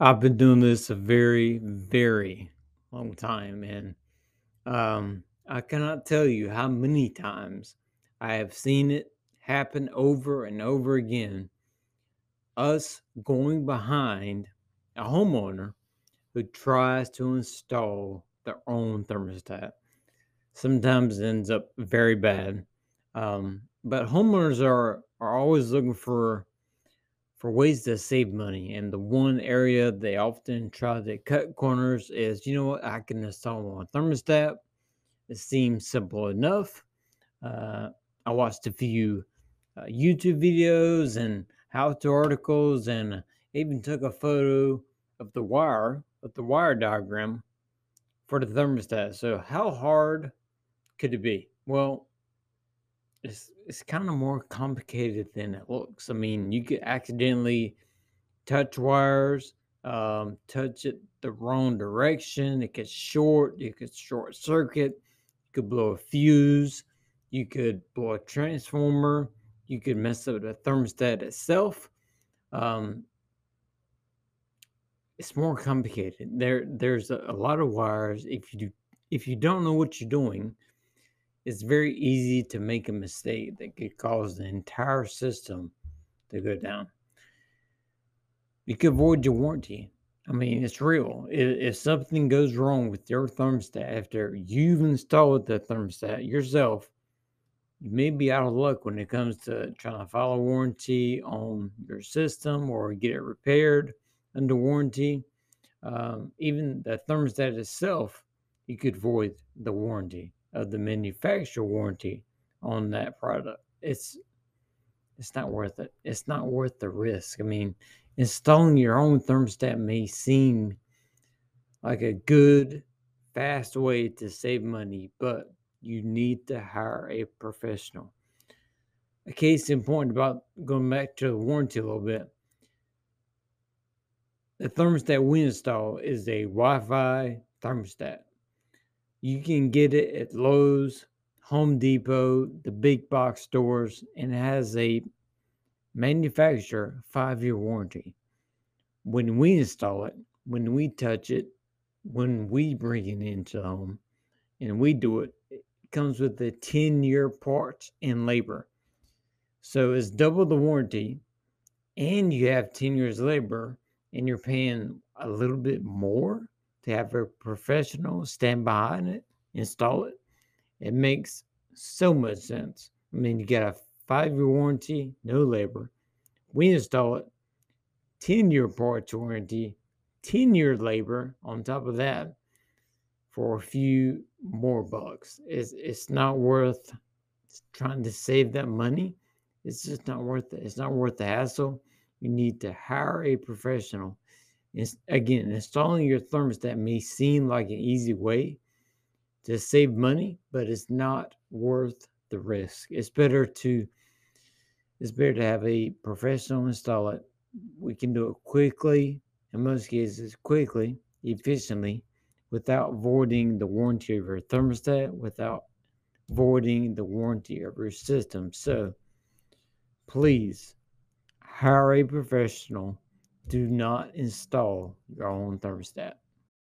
I've been doing this a very, very long time, and um, I cannot tell you how many times I have seen it happen over and over again. Us going behind a homeowner who tries to install their own thermostat. Sometimes ends up very bad. Um, but homeowners are are always looking for for ways to save money. And the one area they often try to cut corners is, you know what, I can install a thermostat. It seems simple enough. Uh, I watched a few uh, YouTube videos and how-to articles, and even took a photo of the wire of the wire diagram for the thermostat. So how hard could it be? Well, it's it's kind of more complicated than it looks. I mean, you could accidentally touch wires, um, touch it the wrong direction. It gets short. You could short circuit. You could blow a fuse. You could blow a transformer. You could mess up the thermostat itself. Um, it's more complicated. There, there's a, a lot of wires. If you do, if you don't know what you're doing, it's very easy to make a mistake that could cause the entire system to go down. You could void your warranty. I mean, it's real. If, if something goes wrong with your thermostat after you've installed the thermostat yourself, you may be out of luck when it comes to trying to file a warranty on your system or get it repaired under warranty. Um, even the thermostat itself, you could void the warranty of the manufacturer warranty on that product. It's it's not worth it. It's not worth the risk. I mean, installing your own thermostat may seem like a good, fast way to save money, but you need to hire a professional. A case in point about going back to the warranty a little bit. The thermostat we install is a Wi Fi thermostat. You can get it at Lowe's, Home Depot, the big box stores, and it has a manufacturer five year warranty. When we install it, when we touch it, when we bring it into the home and we do it, it comes with a 10 year parts and labor. So it's double the warranty, and you have 10 years labor, and you're paying a little bit more to have a professional stand behind it, install it. It makes so much sense. I mean, you get a five year warranty, no labor. We install it, 10 year parts warranty, 10 year labor on top of that for a few more bucks. It's, it's not worth trying to save that money. It's just not worth it. It's not worth the hassle. You need to hire a professional. It's, again, installing your thermostat may seem like an easy way to save money, but it's not worth the risk. It's better to it's better to have a professional install it. We can do it quickly, in most cases, quickly, efficiently, without voiding the warranty of your thermostat, without voiding the warranty of your system. So please hire a professional. Do not install your own thermostat.